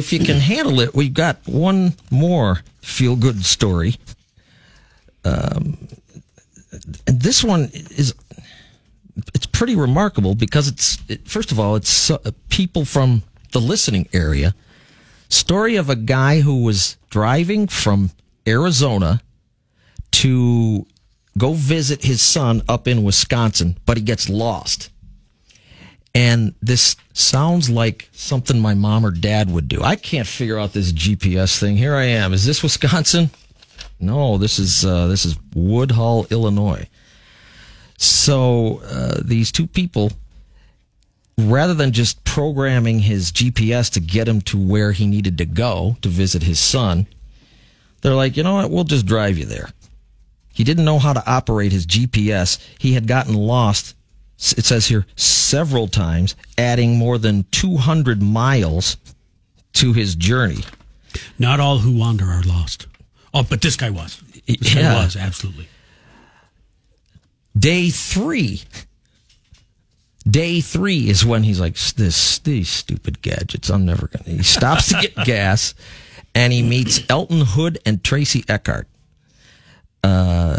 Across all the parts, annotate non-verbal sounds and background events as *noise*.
If you can handle it, we've got one more feel good story. Um, and this one is it's pretty remarkable because it's it, first of all it's uh, people from the listening area. Story of a guy who was driving from Arizona to go visit his son up in Wisconsin, but he gets lost. And this sounds like something my mom or dad would do. I can't figure out this GPS thing. Here I am. Is this Wisconsin? No, this is uh, this is Woodhull, Illinois. So uh, these two people, rather than just programming his GPS to get him to where he needed to go to visit his son, they're like, you know what? We'll just drive you there. He didn't know how to operate his GPS. He had gotten lost it says here several times, adding more than 200 miles to his journey. Not all who wander are lost. Oh, but this guy was. This yeah. guy was, absolutely. Day three. Day three is when he's like, this, these stupid gadgets, I'm never going to. He stops to get *laughs* gas and he meets Elton Hood and Tracy Eckhart. Uh,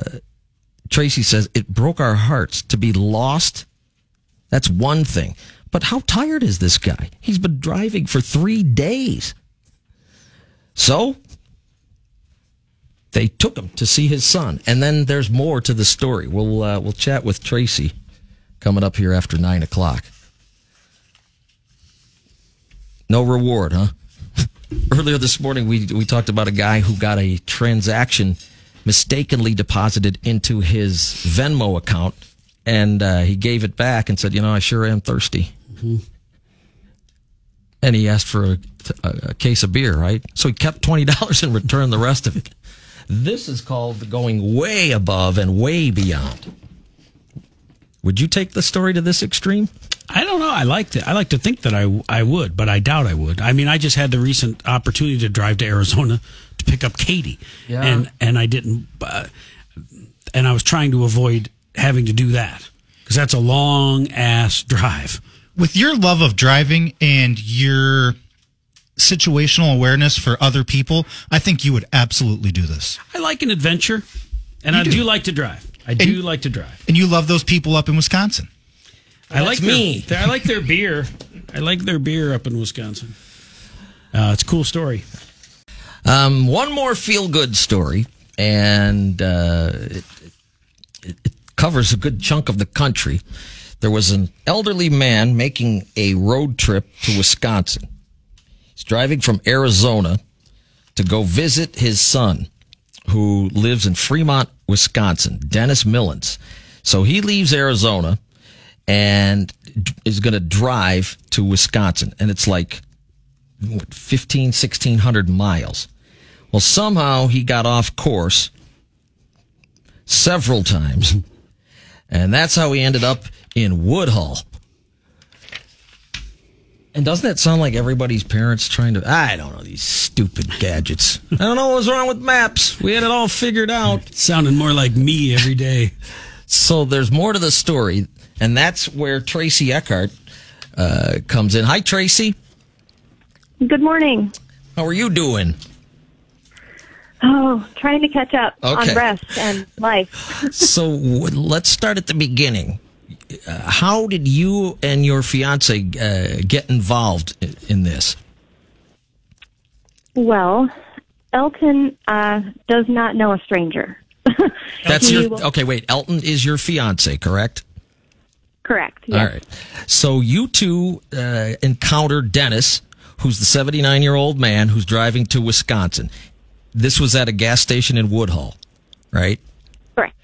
Tracy says, It broke our hearts to be lost that's one thing. But how tired is this guy? He's been driving for three days. So they took him to see his son, and then there's more to the story. We'll uh, we'll chat with Tracy coming up here after nine o'clock. No reward, huh? *laughs* Earlier this morning, we we talked about a guy who got a transaction mistakenly deposited into his Venmo account and uh, he gave it back and said, "You know, I sure am thirsty." Mm-hmm. And he asked for a, a, case of beer, right? So he kept twenty *laughs* dollars and returned the rest of it. This is called going way above and way beyond. Would you take the story to this extreme? I don't know. I like to. I like to think that I I would, but I doubt I would. I mean, I just had the recent opportunity to drive to Arizona to pick up Katie, yeah. and and I didn't. Uh, and I was trying to avoid having to do that because that's a long ass drive. With your love of driving and your situational awareness for other people, I think you would absolutely do this. I like an adventure, and you I do. do. like to drive. I do like to drive. And you love those people up in Wisconsin. I like me. Their, I like their beer. I like their beer up in Wisconsin. Uh, it's a cool story. Um, one more feel good story, and uh, it, it, it covers a good chunk of the country. There was an elderly man making a road trip to Wisconsin. He's driving from Arizona to go visit his son, who lives in Fremont, Wisconsin, Dennis Millens. So he leaves Arizona and is going to drive to Wisconsin. And it's like what, 15, 1600 miles. Well, somehow he got off course several times *laughs* And that's how we ended up in Woodhull. And doesn't that sound like everybody's parents trying to? I don't know these stupid gadgets. I don't know what's wrong with maps. We had it all figured out. *laughs* Sounding more like me every day. So there's more to the story, and that's where Tracy Eckhart uh, comes in. Hi, Tracy. Good morning. How are you doing? Oh, trying to catch up okay. on rest and life. *laughs* so let's start at the beginning. Uh, how did you and your fiance uh, get involved in, in, this? Well, Elton uh, does not know a stranger. *laughs* That's your okay. Wait, Elton is your fiance, correct? Correct. Yes. All right. So you two uh, encountered Dennis, who's the 79 year old man who's driving to Wisconsin this was at a gas station in Woodhull, right? Correct.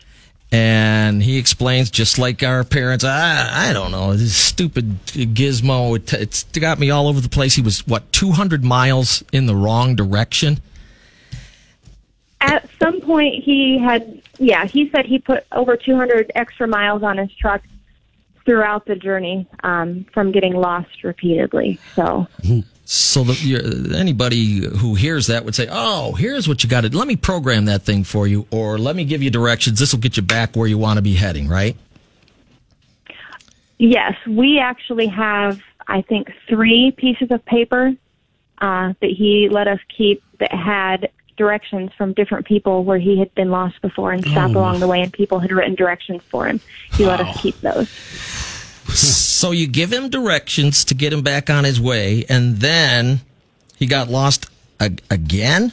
And he explains, just like our parents, I, I don't know, this stupid gizmo, it, it's got me all over the place. He was, what, 200 miles in the wrong direction? At some point, he had, yeah, he said he put over 200 extra miles on his truck throughout the journey um, from getting lost repeatedly. So. So the, anybody who hears that would say, "Oh, here's what you got to. Let me program that thing for you, or let me give you directions. This will get you back where you want to be heading." Right? Yes, we actually have, I think, three pieces of paper uh, that he let us keep that had directions from different people where he had been lost before and stopped Oh. along the way and people had written directions for him. He let Wow. us keep those. So you give him directions to get him back on his way, and then he got lost ag- again.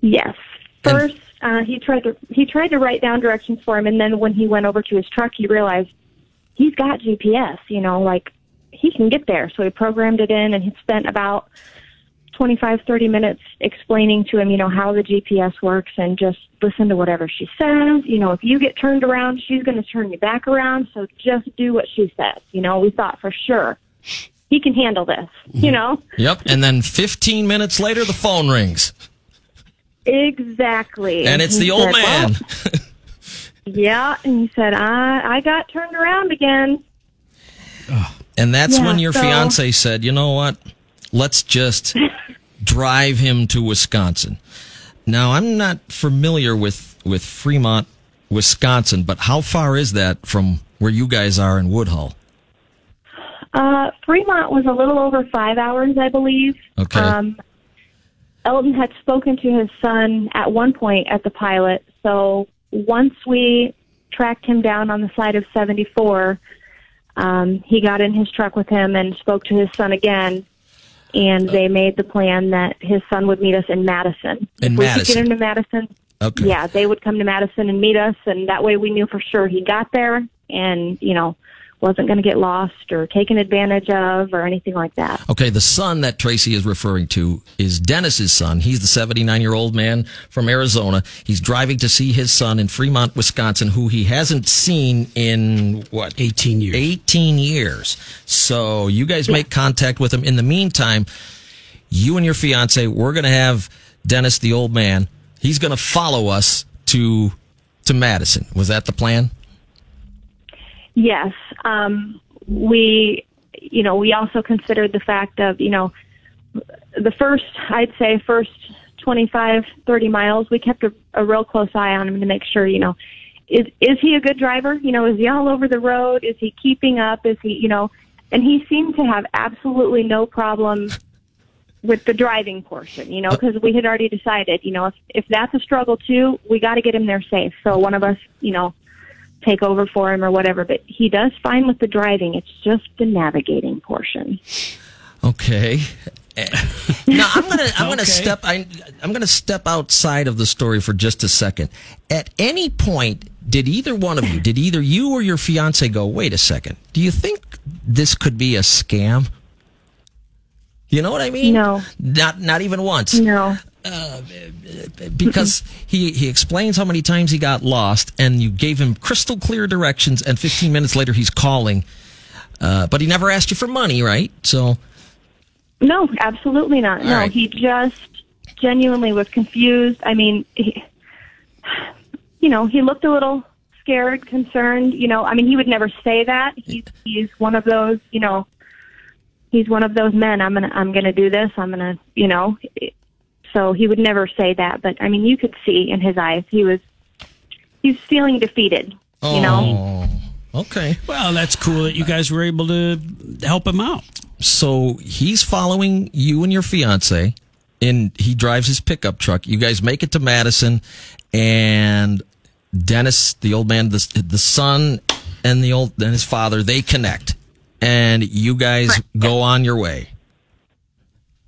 Yes. And- First, uh, he tried to he tried to write down directions for him, and then when he went over to his truck, he realized he's got GPS. You know, like he can get there. So he programmed it in, and he spent about 25, 30 minutes explaining to him, you know, how the GPS works, and just listen to whatever she says. You know, if you get turned around, she's going to turn you back around. So just do what she says. You know, we thought for sure he can handle this. You mm-hmm. know. Yep. And then 15 minutes later, the phone rings, Exactly. and it's he the old said, "Well, man. *laughs* Yeah, and he said, I I got turned around again. And that's Yeah, when your so- fiance said, "You know what? Let's just *laughs* drive him to Wisconsin." Now, I'm not familiar with with Fremont, Wisconsin, but how far is that from where you guys are in Woodhull? Uh, Fremont was a little over five hours, I believe. Okay. Um, Elton had spoken to his son at one point at the pilot, so once we tracked him down on the side of 74, um, he got in his truck with him and spoke to his son again. And they made the plan that his son would meet us in Madison. In if we could get him to Madison, Okay. yeah, they would come to Madison and meet us, and that way we knew for sure he got there and, you know, wasn't going to get lost or taken advantage of or anything like that. Okay, the son that Tracy is referring to is Dennis's son. He's the 79 year old man from Arizona. He's driving to see his son in Fremont, Wisconsin, who he hasn't seen in what? 18 years. 18 years. So you guys make contact with him. In the meantime, you and your fiance, we're going to have Dennis, the old man, he's going to follow us to, to Madison. Was that the plan? Yes. Um, we, you know, we also considered the fact of, you know, the first, I'd say, first 25, 30 miles, we kept a, a real close eye on him to make sure, you know, is, is he a good driver? You know, is he all over the road? Is he keeping up? Is he, you know, and he seemed to have absolutely no problem with the driving portion, you know, because we had already decided, you know, if, if that's a struggle too, we got to get him there safe. So one of us, you know, take over for him or whatever. But he does fine with the driving. It's just the navigating portion. Okay. *laughs* Now I'm gonna I'm gonna Okay. step I, I'm gonna step outside of the story for just a second. At any point, did either one of you, did either you or your fiance go, wait a second, do you think this could be a scam? You know what I mean? No. Not not even once. No. Because he, he explains how many times he got lost and you gave him crystal clear directions and 15 minutes later he's calling. Uh, but he never asked you for money, right? So No, absolutely not. All no, right. he just genuinely was confused. I mean, he, you know, he looked a little scared, concerned. You know, I mean, he would never say that. He's he's one of those. You know, he's one of those men. I'm gonna I'm gonna do this. I'm gonna you know. So he would never say that. But I mean, you could see in his eyes he was he was feeling defeated. You know. Oh, okay. Well, that's cool that you guys were able to help him out. So he's following you and your fiance, and he drives his pickup truck. You guys make it to Madison, and Dennis, the old man, the the son, and the old and his father, they connect, and you guys go on your way.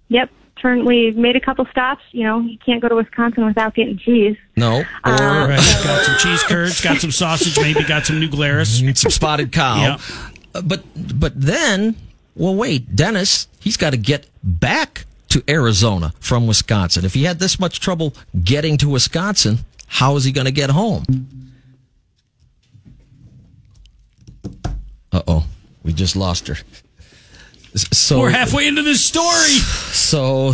Yep. Turn. We made a couple stops. You know, you can't go to Wisconsin without getting cheese. No, or Uh, Right. got some cheese curds, got some sausage, maybe got some New Glarus. *laughs* some spotted cow. Yep. Uh, But but then, well, wait, Dennis, he's got to get back to Arizona from Wisconsin. If he had this much trouble getting to Wisconsin, how is he going to get home? Uh oh, we just lost her. So We're halfway into this story. So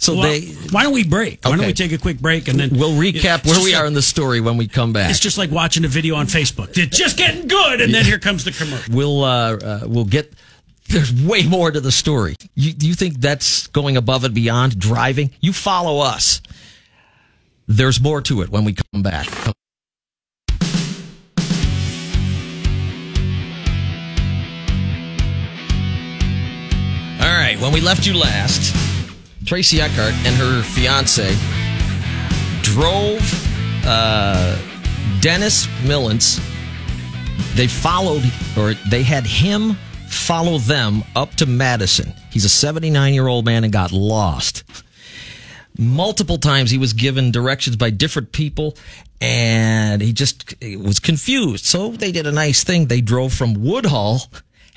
so Well, they. why don't we break? Why don't we take a quick break and then We'll recap where we like- are in the story when we come back. It's just like watching a video on Facebook. It's just getting good, and then here comes the commercial. we'll uh, uh we'll get there's way more to the story you do you think that's going above and beyond driving you follow us there's more to it when we come back right when we left you last, Tracy Eckhart and her fiance drove uh, Dennis Millens. They followed, or they had him follow them up to Madison. He's a 79 year old man and got lost. Multiple times he was given directions by different people and he just was confused. So they did a nice thing. They drove from Woodhull,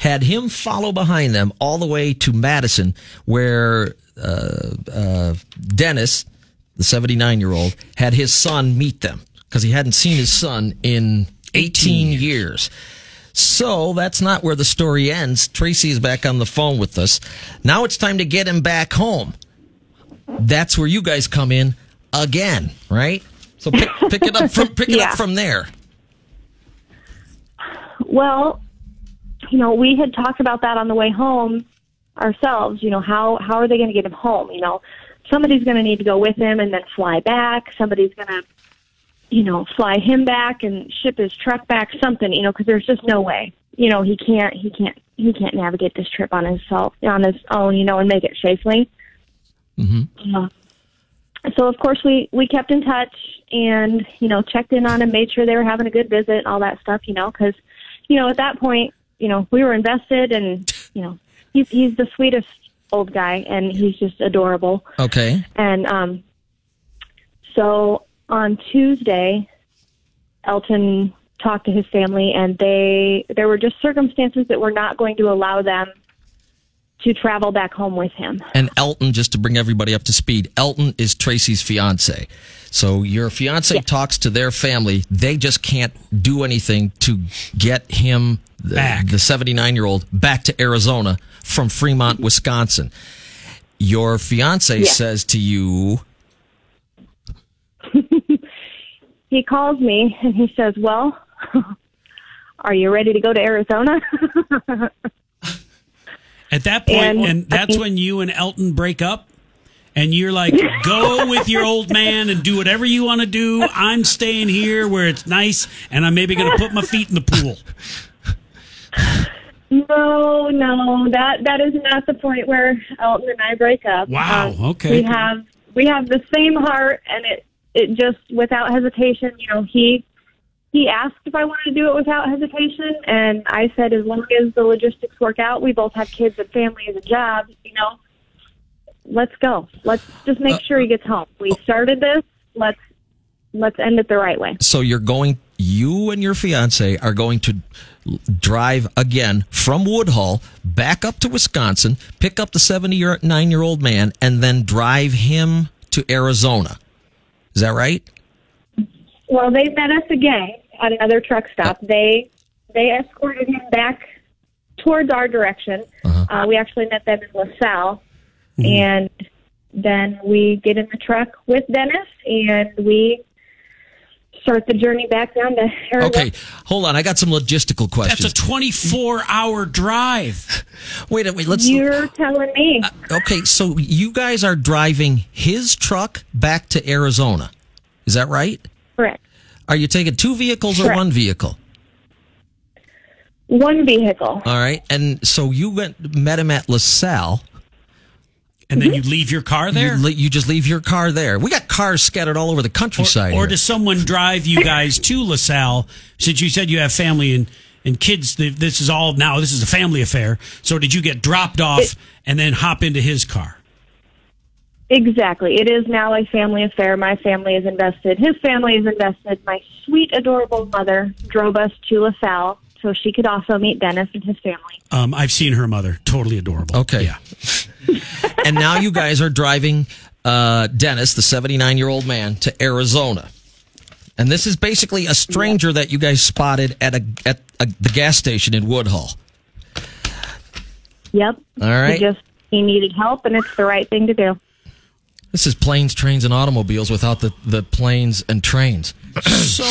had him follow behind them all the way to Madison, where uh, uh, Dennis, the 79 year old, had his son meet them because he hadn't seen his son in 18 years. So that's not where the story ends. Tracy is back on the phone with us. Now it's time to get him back home. That's where you guys come in again, right? So pick, pick it up from pick it *laughs* Yeah. up from there. Well, you know, we had talked about that on the way home ourselves. You know, how how are they going to get him home? You know, somebody's going to need to go with him and then fly back. Somebody's going to, you know, fly him back and ship his truck back. Something, you know, because there's just no way. You know, he can't he can't he can't navigate this trip on himself on his own. You know, and make it safely. Mm-hmm. Uh, so of course we we kept in touch and you know checked in on him, made sure they were having a good visit and all that stuff. You know, because you know at that point you know we were invested and *laughs* you know he's he's the sweetest old guy and he's just adorable. Okay. And um, so on Tuesday, Elton talked to his family, and they there were just circumstances that were not going to allow them to travel back home with him. And Elton, just to bring everybody up to speed, Elton is Tracy's fiance. So your fiance talks to their family. They just can't do anything to get him, Back. the 79 year old, back to Arizona from Fremont, Wisconsin. Your fiance Yeah. says to you, *laughs* He calls me and he says, "Well, *laughs* are you ready to go to Arizona?" *laughs* At that point, And- and, that's when you and Elton break up, and you're like, *laughs* "Go with your old man and do whatever you want to do. I'm staying here where it's nice, and I'm maybe going to put my feet in the pool." No, no, that that is not the point where Elton and I break up. Wow, Um, okay. We have we have the same heart, and it it just without hesitation. You know, he he asked if I wanted to do it without hesitation, and I said as long as the logistics work out, we both have kids and families and jobs. You know, let's go. Let's just make uh, sure he gets home. We started this. Let's let's end it the right way. so you're going, you and your fiance are going to drive again from Woodhull back up to Wisconsin, pick up the 79 year old man, and then drive him to Arizona. Is that right? Well, they met us again at another truck stop. They they escorted him back towards our direction. Uh-huh. Uh, we actually met them in LaSalle, and then we get in the truck with Dennis, and we start the journey back down to Arizona. Okay, hold on. I got some logistical questions. That's a 24 hour drive. *laughs* wait, wait. Let's. You're telling me. Okay, so you guys are driving his truck back to Arizona. Is that right? Correct. Are you taking two vehicles or one vehicle? One vehicle. All right, and so you went met him at LaSalle. And then mm-hmm. you leave your car there? You, you just leave your car there. We got cars scattered all over the countryside. or here. does someone drive you guys to LaSalle since you said you have family and, and kids? This is all now, this is a family affair. So did you get dropped off and then hop into his car? Exactly. It is now a family affair. My family is invested. His family is invested. My sweet, adorable mother drove us to LaSalle so she could also meet Dennis and his family. Um, I've seen her mother. Totally adorable. Okay. Yeah. *laughs* and now you guys are driving uh, Dennis, the 79 year old man, to Arizona. And this is basically a stranger that you guys spotted at a at a, the gas station in Woodhull. Yep. All right. He just he needed help, and it's the right thing to do. This is planes, trains, and automobiles without the, the planes and trains. *coughs* So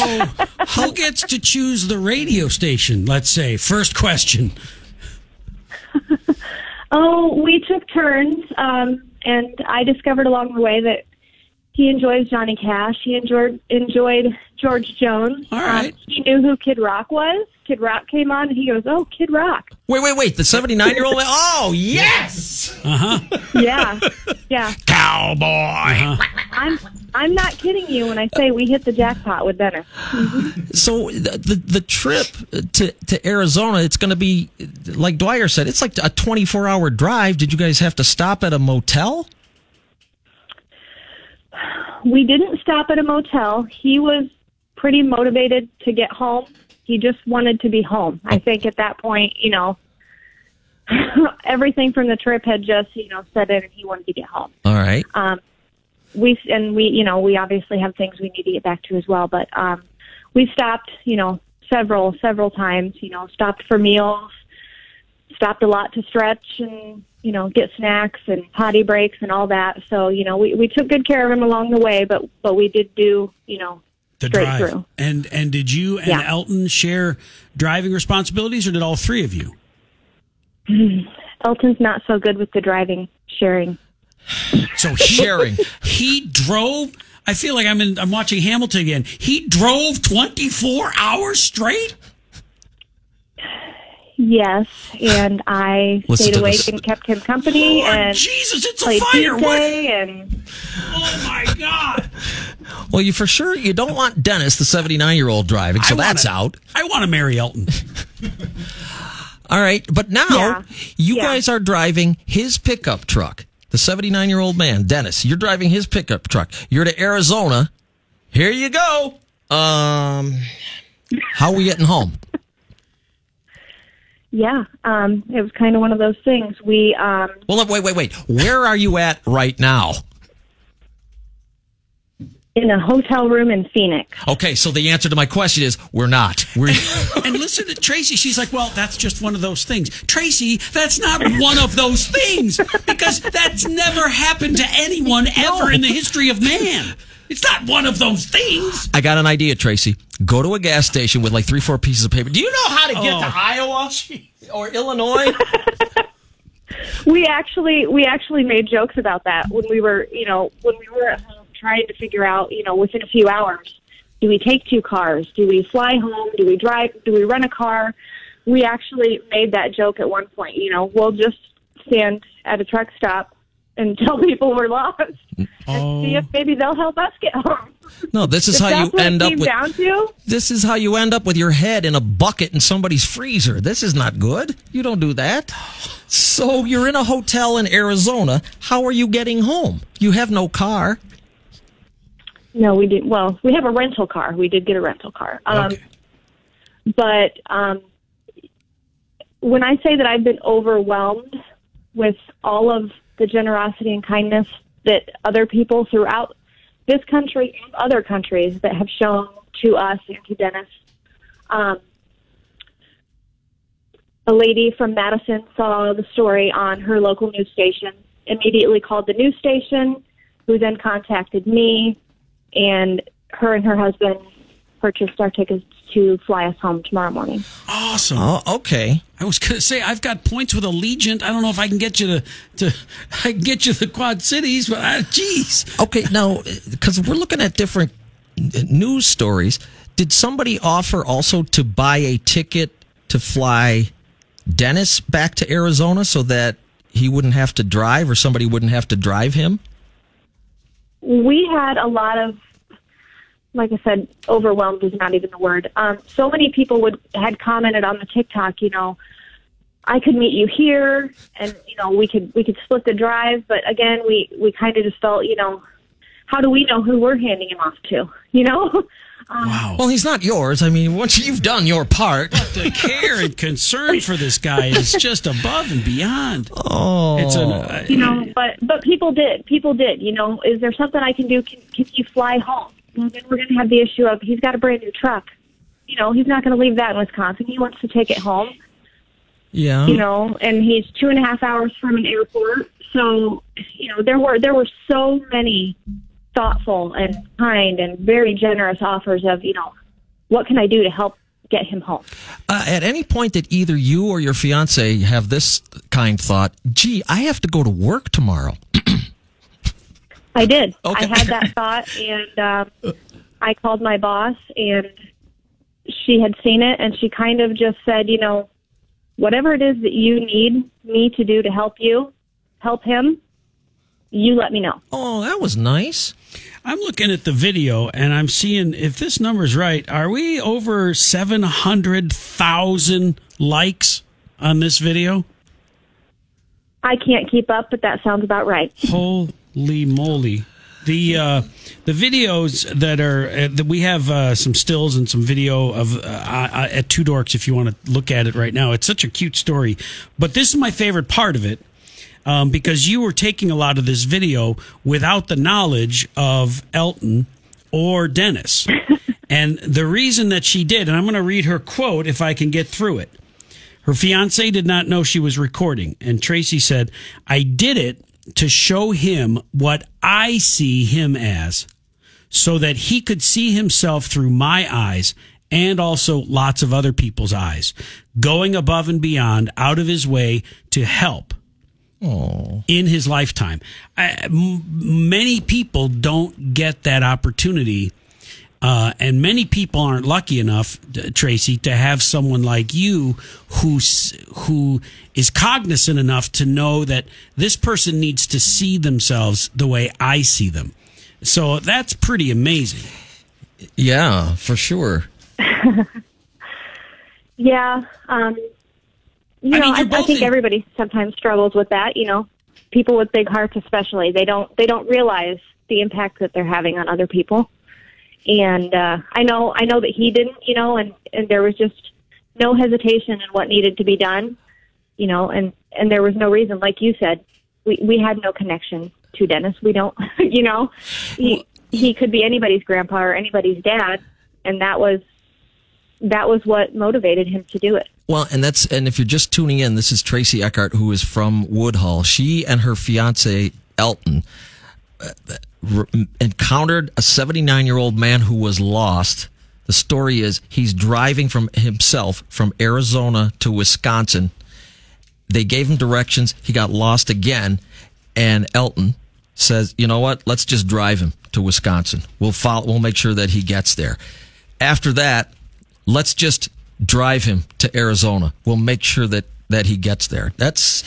who gets to choose the radio station? Let's say. First question. *laughs* Oh, we took turns, um, and I discovered along the way that he enjoys Johnny Cash. He enjoyed enjoyed George Jones. All right. Um, he knew who Kid Rock was. Kid Rock came on, and he goes, "Oh, Kid Rock." Wait, wait, wait. The 79 year old. Oh, yes. Uh huh. Yeah, yeah. Cowboy. I'm I'm not kidding you when I say we hit the jackpot with Dennis. So the, the the trip to to Arizona, it's going to be like Dwyer said. It's like a 24 hour drive. Did you guys have to stop at a motel? We didn't stop at a motel. He was pretty motivated to get home. He just wanted to be home. I think at that point, you know, *laughs* everything from the trip had just, you know, set in and he wanted to get home. All right. Um, we and we, you know, we obviously have things we need to get back to as well. But um, we stopped, you know, several several times. You know, stopped for meals, stopped a lot to stretch and you know get snacks and potty breaks and all that. So you know, we we took good care of him along the way. But but we did do, you know, The straight drive. through. And and did you and Yeah. Elton share driving responsibilities, or did all three of you? Mm-hmm. Elton's not so good with the driving sharing. So Sharing. *laughs* he drove. I feel like I'm in. I'm watching Hamilton again. He drove 24 hours straight. Yes, and *sighs* I Listen stayed awake this. and kept him company Lord and Jesus, it's a played fire! What? And Oh my God! Well, you for sure you don't want Dennis, the 79 year old, driving. So I that's wanna- out. I want to marry Elton. *laughs* All right. But now Yeah. you Yeah. guys are driving his pickup truck. The 79 year old man, Dennis, you're driving his pickup truck. You're to Arizona. Here you go. Um, how are we getting home? *laughs* yeah, um, it was kind of one of those things. We um, Well, wait, wait, wait. Where are you at right now? In a hotel room in Phoenix. Okay, so the answer to my question is we're not. We're *laughs* and listen to Tracy. She's like, well, that's just one of those things. Tracy, that's not one of those things because that's never happened to anyone ever in the history of man. It's not one of those things. I got an idea, Tracy. Go to a gas station with like three, four pieces of paper. Do you know how to get Oh. to Iowa *laughs* or Illinois? *laughs* We actually we actually made jokes about that when we were you know when we were at home trying to figure out you know within a few hours do we take two cars do we fly home do we drive do we rent a car we actually made that joke at one point you know we'll just stand at a truck stop and *laughs* tell people we're lost and see if oh. maybe they'll help us get home No, this is if how you end up with. down to This is how you end up with your head in a bucket in somebody's freezer. This is not good. You don't do that. So you're in a hotel in Arizona. How are you getting home? You have no car. No, we didn't. Well, we have a rental car. We did get a rental car. Um, Okay. But um, when I say that I've been overwhelmed with all of the generosity and kindness that other people throughout this country and other countries that have shown to us and to Dennis, um, a lady from Madison saw the story on her local news station, immediately called the news station, who then contacted me, and her and her husband purchased our tickets to fly us home tomorrow morning. Awesome. Oh, okay. I was gonna say I've got points with Allegiant. I don't know if I can get you to to *laughs* I can get you the Quad Cities, but uh, geez, Okay, now, because we're looking at different news stories, did somebody offer also to buy a ticket to fly Dennis back to Arizona so that he wouldn't have to drive or somebody wouldn't have to drive him? We had a lot of, like I said, overwhelmed is not even the word. Um, so many people would had commented on the TikTok, you know, I could meet you here, and you know, we could we could split the drive. But again, we we kind of just felt, you know, how do we know who we're handing him off to? *laughs* You know, wow. Well, he's not yours. I mean, once you've done your part. the care and concern for this guy is just above and beyond. Oh. It's an uh, you know, but but people did, people did. You know, is there something I can do? Can can you fly home? Well, then we're going to have the issue of he's got a brand new truck. You know, he's not going to leave that in Wisconsin. He wants to take it home. yeah. you know, and he's two and a half hours from an airport. So, you know, there were there were so many thoughtful and kind and very generous offers of, you know, what can I do to help get him home? Uh, at any point that either you or your fiance have this kind thought, gee, I have to go to work tomorrow? I did. *laughs* Okay. I had that thought, and um, I called my boss, and she had seen it, and she kind of just said, you know, whatever it is that you need me to do to help you, help him, you let me know. Oh, that was nice. I'm looking at the video and I'm seeing if this number's right, are we over 700,000 likes on this video? I can't keep up, but that sounds about right. *laughs* Holy moly. The uh, the videos that are uh, that we have uh, some stills and some video of uh, uh, at Two Dorks if you want to look at it right now. It's such a cute story, but this is my favorite part of it um, because you were taking a lot of this video without the knowledge of Elton or Dennis, *laughs* and the reason that she did, and I'm going to read her quote if I can get through it. Her fiance did not know she was recording, and Tracy said, "I did it." to show him what I see him as so that he could see himself through my eyes and also lots of other people's eyes, going above and beyond out of his way to help in his lifetime. I, m- many people don't get that opportunity. Uh, and many people aren't lucky enough, uh, Tracy, to have someone like you who's who is cognizant enough to know that this person needs to see themselves the way I see them. So that's pretty amazing. Yeah, for sure. *laughs* Yeah. Um, you I know, mean, I, I think in- everybody sometimes struggles with that. You know, people with big hearts, especially, they don't they don't realize the impact that they're having on other people. And uh, I know I know that he didn't. You know, and and there was just no hesitation in what needed to be done. You know, and and there was no reason, like you said, we we had no connection to Dennis. We don't. *laughs* You know, he he could be anybody's grandpa or anybody's dad, and that was that was what motivated him to do it. Well, and that's and if you're just tuning in, this is Tracy Eckhart, who is from Woodhull. She and her fiance Elton uh, r- encountered a 79 year old man who was lost. The story is he's driving from himself from Arizona to Wisconsin. They gave him directions. He got lost again, and Elton says, "You know what? Let's just drive him to Wisconsin. We'll follow. We'll make sure that he gets there." After that, let's just drive him to Arizona. We'll make sure that that he gets there. That's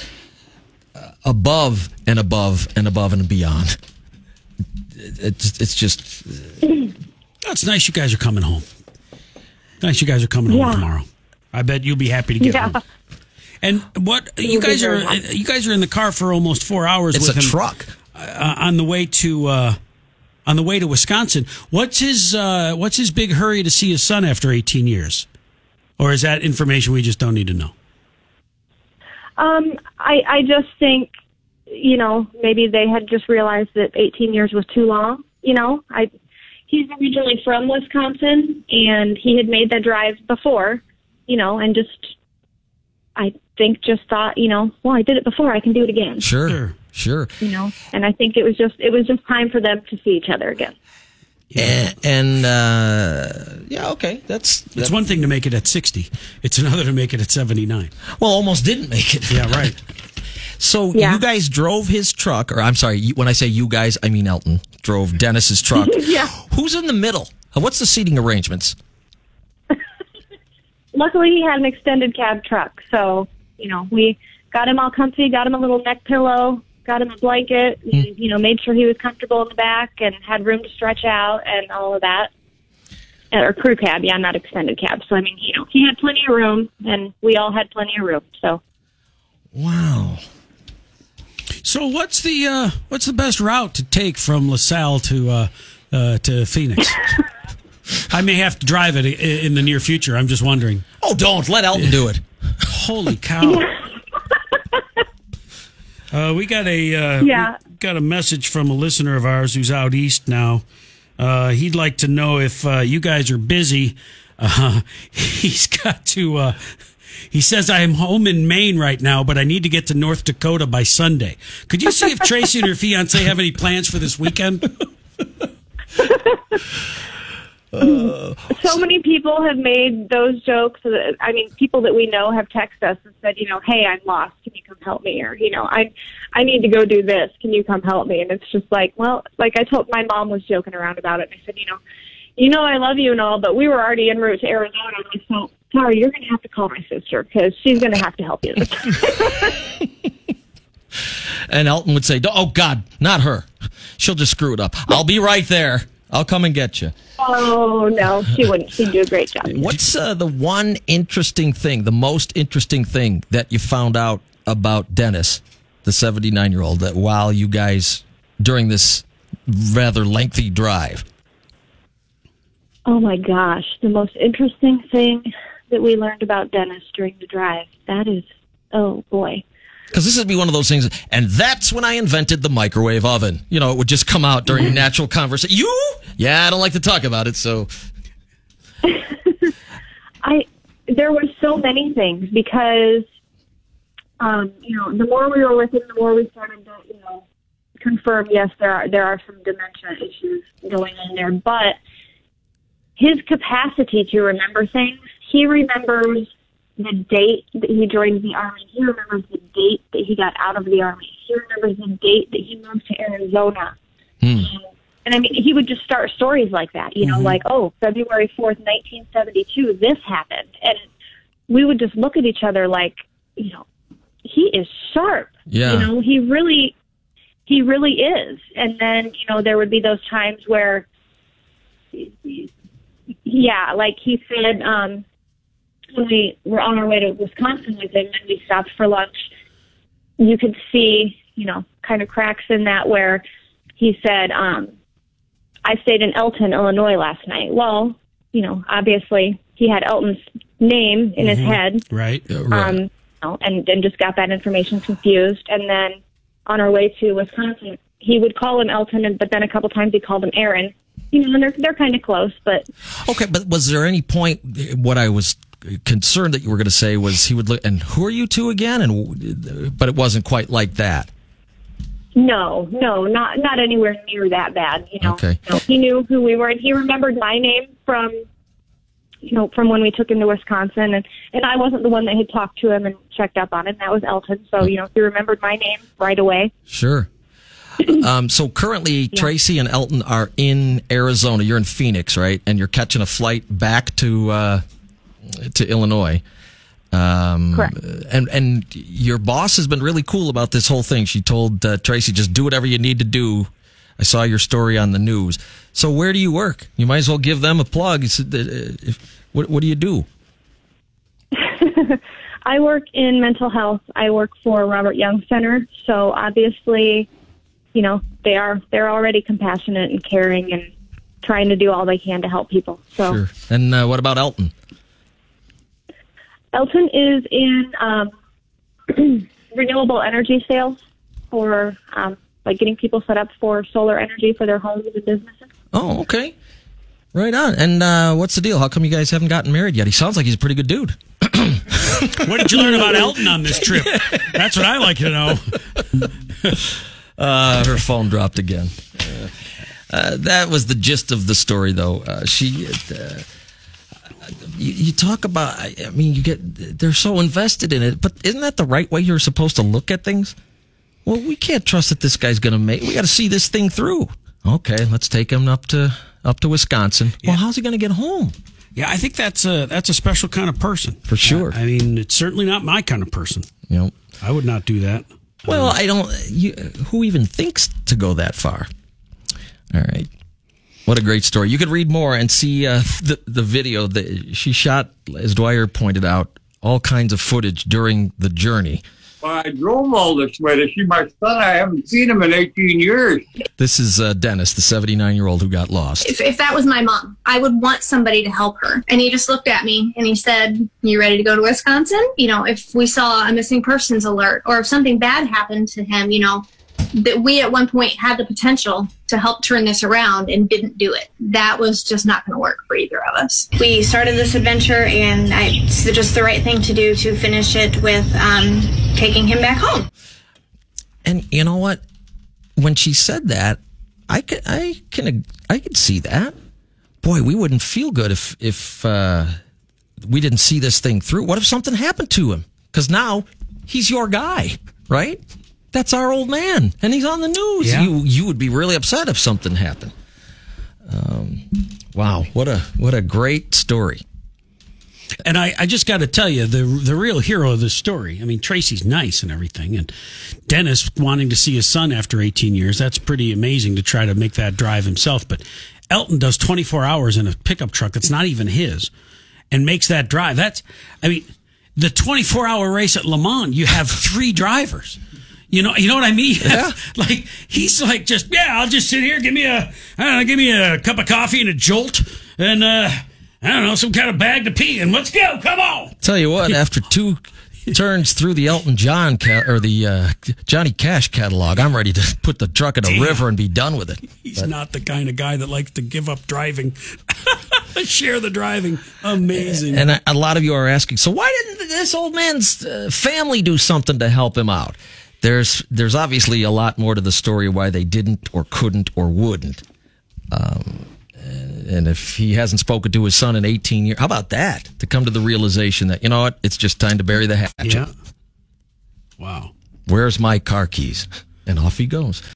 uh, above and above and above and beyond. It's it's just That's nice. You guys are coming home. Nice. You guys are coming Yeah. home tomorrow. I bet you'll be happy to get Yeah. home. And what you You'll be guys are very you guys are in the car for almost four hours. it's with a him. truck. uh, on the way to uh, on the way to Wisconsin. What's his uh, What's his big hurry to see his son after 18 years? Or is that information we just don't need to know? Um, I I just think, you know, maybe they had just realized that 18 years was too long. You know, I he's originally from Wisconsin, and he had made that drive before. You know, and just I think just thought, you know, well, I did it before, I can do it again. Sure, Sure. sure. You know, and I think it was just it was just time for them to see each other again. And, and uh, yeah, okay. That's, It's one thing to make it at 60. It's another to make it at 79. well, almost didn't make it. Yeah, right. *laughs* So Yeah. you guys drove his truck, or I'm sorry, when I say you guys, I mean Elton drove Dennis's truck. *laughs* Yeah. Who's in the middle? What's the seating arrangements? *laughs* luckily he had an extended cab truck so you know we got him all comfy got him a little neck pillow got him a blanket you know made sure he was comfortable in the back and had room to stretch out and all of that or crew cab yeah not extended cab so i mean you know he had plenty of room and we all had plenty of room so Wow. So what's the uh, what's the best route to take from LaSalle to uh, uh, to Phoenix? *laughs* I may have to drive it in the near future. I'm just wondering. Oh, don't let Elton do it. Holy *laughs* cow! Uh, we got a uh, Yeah. got a message from a listener of ours who's out east now. Uh, he'd like to know if uh, you guys are busy. Uh, *laughs* he's got to. Uh, he says I am home in Maine right now, but I need to get to North Dakota by Sunday. Could you see if Tracy and her fiance have any plans for this weekend? *laughs* *laughs* so many people have made those jokes. I mean, people that we know have texted us and said, you know, hey, I'm lost. Can you come help me? Or, you know, I, I need to go do this. Can you come help me? And it's just like, well, like I told my mom was joking around about it. And I said, you know, you know, I love you and all, but we were already en route to Arizona. And I so sorry, you're going to have to call my sister because she's going to have to help you. *laughs* and Elton would say, "Oh God, not her. She'll just screw it up. I'll be right there. I'll come and get you." Oh no, she wouldn't. She'd do a great job. *laughs* What's uh, the one interesting thing, the most interesting thing that you found out about Dennis, the 79 year old, that while you guys during this rather lengthy drive? Oh my gosh, the most interesting thing that we learned about Dennis during the drive. That is, oh boy. Because this would be one of those things, and that's when I invented the microwave oven. You know, it would just come out during natural conversation. You? Yeah, I don't like to talk about it, so. *laughs* I there were so many things because, um, you know, the more we were with him, the more we started to, you know, confirm yes, there are there are some dementia issues going on there, but his capacity to remember things, he remembers the date that he joined the army. He remembers the date that he got out of the army. He remembers the date that he moved to Arizona. Hmm. And I mean, he would just start stories like that, you know, mm-hmm. like, oh, February 4th, 1972, this happened. And we would just look at each other like, you know, he is sharp. Yeah. You know, he really, he really is. And then, you know, there would be those times where, yeah, like he said, um, when we were on our way to Wisconsin with him and we stopped for lunch, you could see, you know, kind of cracks in that where he said, um, I stayed in Elton, Illinois last night. Well, you know, obviously he had Elton's name in mm-hmm. his head. Right. Uh, right. Um, you know, and, and just got that information confused. And then on our way to Wisconsin, he would call him Elton, but then a couple times he called him Aaron. You know, and they're, they're kind of close, but. Okay, but was there any point, what I was concerned that you were going to say was he would look, and who are you two again? And but it wasn't quite like that. No, no, not not anywhere near that bad. You know, okay. No, he knew who we were, and he remembered my name from, you know, from when we took him to Wisconsin, and and I wasn't the one that had talked to him and checked up on him. That was Elton. So you know, he remembered my name right away. Sure. *clears throat* um, so currently, yeah. Tracy and Elton are in Arizona. You're in Phoenix, right? And you're catching a flight back to uh, to Illinois. Um, Correct. And and your boss has been really cool about this whole thing. She told uh, Tracy, just do whatever you need to do. I saw your story on the news. So where do you work? You might as well give them a plug. Uh, what, what do you do? *laughs* I work in mental health. I work for Robert Young Center. So obviously, you know, they are they're already compassionate and caring and trying to do all they can to help people. So. Sure. And uh, what about Elton? Elton is in um, *clears throat* renewable energy sales for um, like getting people set up for solar energy for their homes and businesses. Oh, okay. Right on. And uh, what's the deal? How come you guys haven't gotten married yet? He sounds like he's a pretty good dude. *clears throat* what did you learn about Elton on this trip? *laughs* That's what I like to know. *laughs* Uh, her phone dropped again. Uh, that was the gist of the story, though. Uh, she uh, you, you, talk about, I mean, you get, they're so invested in it, but isn't that the right way you're supposed to look at things? Well, we can't trust that this guy's going to make, we got to see this thing through. Okay, let's take him up to, up to Wisconsin. Yeah. Well, how's he going to get home? Yeah, I think that's a, that's a special kind of person. For sure. I, I mean, it's certainly not my kind of person. Know, I would not do that. Well, um, I don't, you, who even thinks to go that far? All right. What a great story. You could read more and see uh, the, the video that she shot, as Dwyer pointed out, all kinds of footage during the journey. Well, I drove all this way to see my son. I haven't seen him in 18 years. This is uh, Dennis, the 79 year old who got lost. If, if that was my mom, I would want somebody to help her. And he just looked at me and he said, You ready to go to Wisconsin? You know, if we saw a missing persons alert or if something bad happened to him, you know, that we at one point had the potential to help turn this around and didn't do it. That was just not going to work for either of us. We started this adventure, and I, it's just the right thing to do to finish it with um, taking him back home. And you know what? When she said that, I could, I can, I could see that boy, we wouldn't feel good if if uh, we didn't see this thing through. What if something happened to him? Because now he's your guy, right? That's our old man, and he's on the news. Yeah. You you would be really upset if something happened. Um, wow, what a what a great story. And I, I just got to tell you, the the real hero of this story. I mean, Tracy's nice and everything, and Dennis wanting to see his son after 18 years. That's pretty amazing to try to make that drive himself. But Elton does 24 hours in a pickup truck that's not even his, and makes that drive. That's, I mean, the 24 hour race at Le Mans. You have three drivers. You know, you know what I mean? Yeah. *laughs* like he's like just yeah, I'll just sit here, give me a I don't know, give me a cup of coffee and a jolt, and uh, I don't know, some kind of bag to pee, and let's go. Come on. Tell you what, *laughs* after two turns through the Elton John ca- or the uh, Johnny Cash catalog, I'm ready to put the truck in a Damn. river and be done with it. He's not the kind of guy that likes to give up driving. *laughs* Share the driving. Amazing. And a, a lot of you are asking, so why didn't this old man's uh, family do something to help him out? There's there's obviously a lot more to the story why they didn't or couldn't or wouldn't. Um, and if he hasn't spoken to his son in 18 years, how about that? To come to the realization that you know what, it's just time to bury the hatchet. yeah. Wow. Where's my car keys? And off he goes.